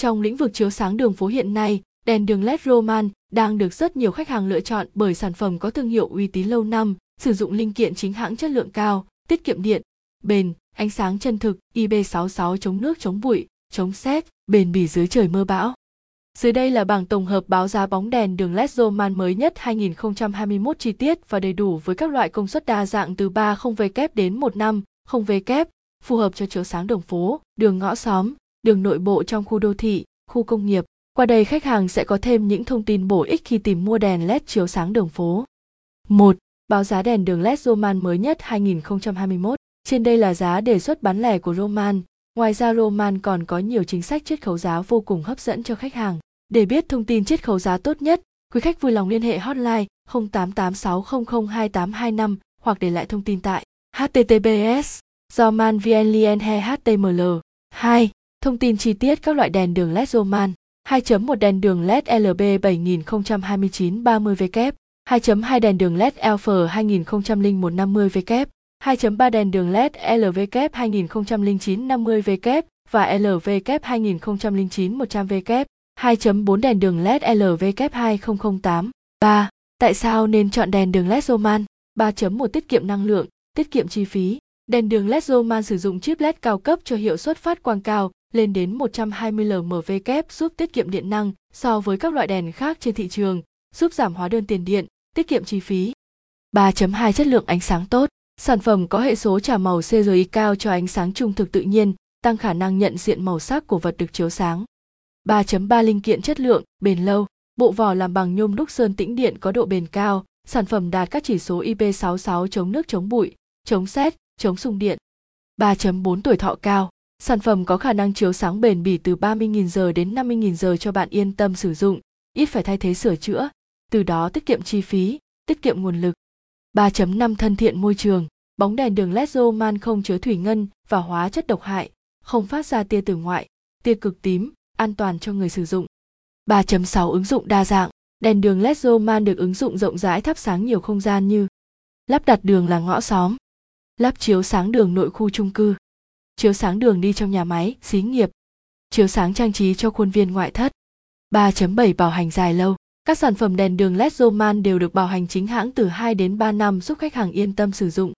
Trong lĩnh vực chiếu sáng đường phố hiện nay, đèn đường LED Roman đang được rất nhiều khách hàng lựa chọn bởi sản phẩm có thương hiệu uy tín lâu năm, sử dụng linh kiện chính hãng chất lượng cao, tiết kiệm điện, bền, ánh sáng chân thực, IP66 chống nước chống bụi, chống sét, bền bỉ dưới trời mưa bão. Dưới đây là bảng tổng hợp báo giá bóng đèn đường LED Roman mới nhất 2021 chi tiết và đầy đủ với các loại công suất đa dạng từ 30W đến 15, 0W, phù hợp cho chiếu sáng đường phố, đường ngõ xóm, đường nội bộ trong khu đô thị, khu công nghiệp. Qua đây khách hàng sẽ có thêm những thông tin bổ ích khi tìm mua đèn LED chiếu sáng đường phố. 1. Báo giá đèn đường LED Roman mới nhất 2021. Trên đây là giá đề xuất bán lẻ của Roman. Ngoài ra Roman còn có nhiều chính sách chiết khấu giá vô cùng hấp dẫn cho khách hàng. Để biết thông tin chiết khấu giá tốt nhất, quý khách vui lòng liên hệ hotline 0886002825 hoặc để lại thông tin tại https://romanvienlienhe.html. 2. Thông tin chi tiết các loại đèn đường LED Roman 2.1 đèn đường LED LB 7029 30W 2.2 đèn đường LED Alpha 2001 50W 2.3 đèn đường LED LVK 2009 50W và LVK 2009 100W 2.4 đèn đường LED LVK 2008 3. Tại sao nên chọn đèn đường LED Roman? 3.1 tiết kiệm năng lượng, tiết kiệm chi phí. Đèn đường LED Roman sử dụng chip LED cao cấp cho hiệu suất phát quang cao, lên đến 120 lmw giúp tiết kiệm điện năng so với các loại đèn khác trên thị trường, giúp giảm hóa đơn tiền điện, tiết kiệm chi phí. 3.2 chất lượng ánh sáng tốt. Sản phẩm có hệ số trả màu CRI cao cho ánh sáng trung thực tự nhiên, tăng khả năng nhận diện màu sắc của vật được chiếu sáng. 3.3 linh kiện chất lượng, bền lâu. Bộ vỏ làm bằng nhôm đúc sơn tĩnh điện có độ bền cao, sản phẩm đạt các chỉ số IP66 chống nước chống bụi, chống sét, chống xung điện. 3.4 tuổi thọ cao. Sản phẩm có khả năng chiếu sáng bền bỉ từ 30.000 giờ đến 50.000 giờ cho bạn yên tâm sử dụng, ít phải thay thế sửa chữa, từ đó tiết kiệm chi phí, tiết kiệm nguồn lực. 3.5 thân thiện môi trường, bóng đèn đường LED Man không chứa thủy ngân và hóa chất độc hại, không phát ra tia tử ngoại, tia cực tím, an toàn cho người sử dụng. 3.6 ứng dụng đa dạng, đèn đường LED Man được ứng dụng rộng rãi thắp sáng nhiều không gian như lắp đặt đường là ngõ xóm, lắp chiếu sáng đường nội khu chung cư, chiếu sáng đường đi trong nhà máy, xí nghiệp, chiếu sáng trang trí cho khuôn viên ngoại thất. 3.7 bảo hành dài lâu. Các sản phẩm đèn đường LED Roman đều được bảo hành chính hãng từ 2 đến 3 năm giúp khách hàng yên tâm sử dụng.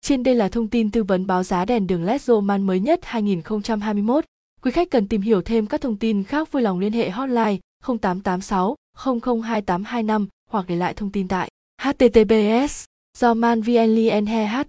Trên đây là thông tin tư vấn báo giá đèn đường LED Roman mới nhất 2021. Quý khách cần tìm hiểu thêm các thông tin khác vui lòng liên hệ hotline 0886 002825 hoặc để lại thông tin tại https do man vn